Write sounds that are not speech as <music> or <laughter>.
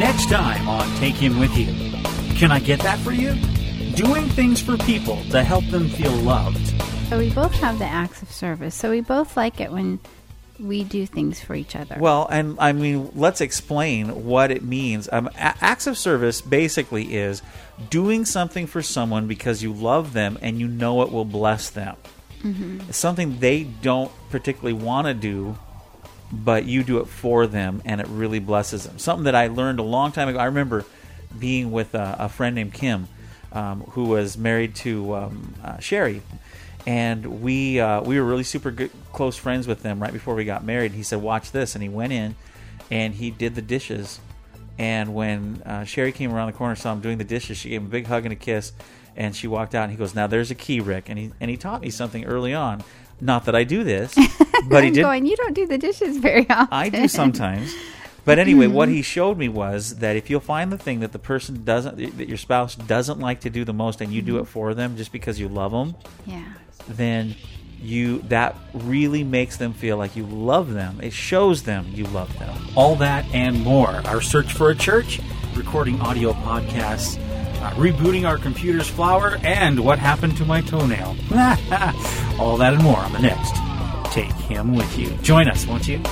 Next time on Take Him With You. Can I get that for you? Doing things for people to help them feel loved. So we both have the acts of service. So we both like it when we do things for each other. Well, and I mean, let's explain what it means. Um, a- acts of service basically is doing something for someone because you love them and you know it will bless them. It's something they don't particularly want to do, but you do it for them and it really blesses them. Something that I learned a long time ago. I remember being with a, a friend named Kim, um, who was married to um, uh, Sherry, and we uh, we were really super good, close friends with them right before we got married. He said, "Watch this," and he went in and he did the dishes. And when uh, Sherry came around the corner, saw him doing the dishes, she gave him a big hug and a kiss, and she walked out. And he goes, "Now there's a key, Rick." And he and he taught me something early on. Not that I do this, <laughs> but he did. going, you don't do the dishes very often. I do sometimes. But anyway, what he showed me was that if you'll find the thing that the person doesn't, that your spouse doesn't like to do the most, and you do it mm-hmm. for them just because you love them, Yeah. then you that really makes them feel like you love them. It shows them you love them. All that and more. Our search for a church, recording audio podcasts, uh, rebooting our computer's flower, and what happened to my toenail. <laughs> All that and more on the next Take Him With You. Join us, won't you?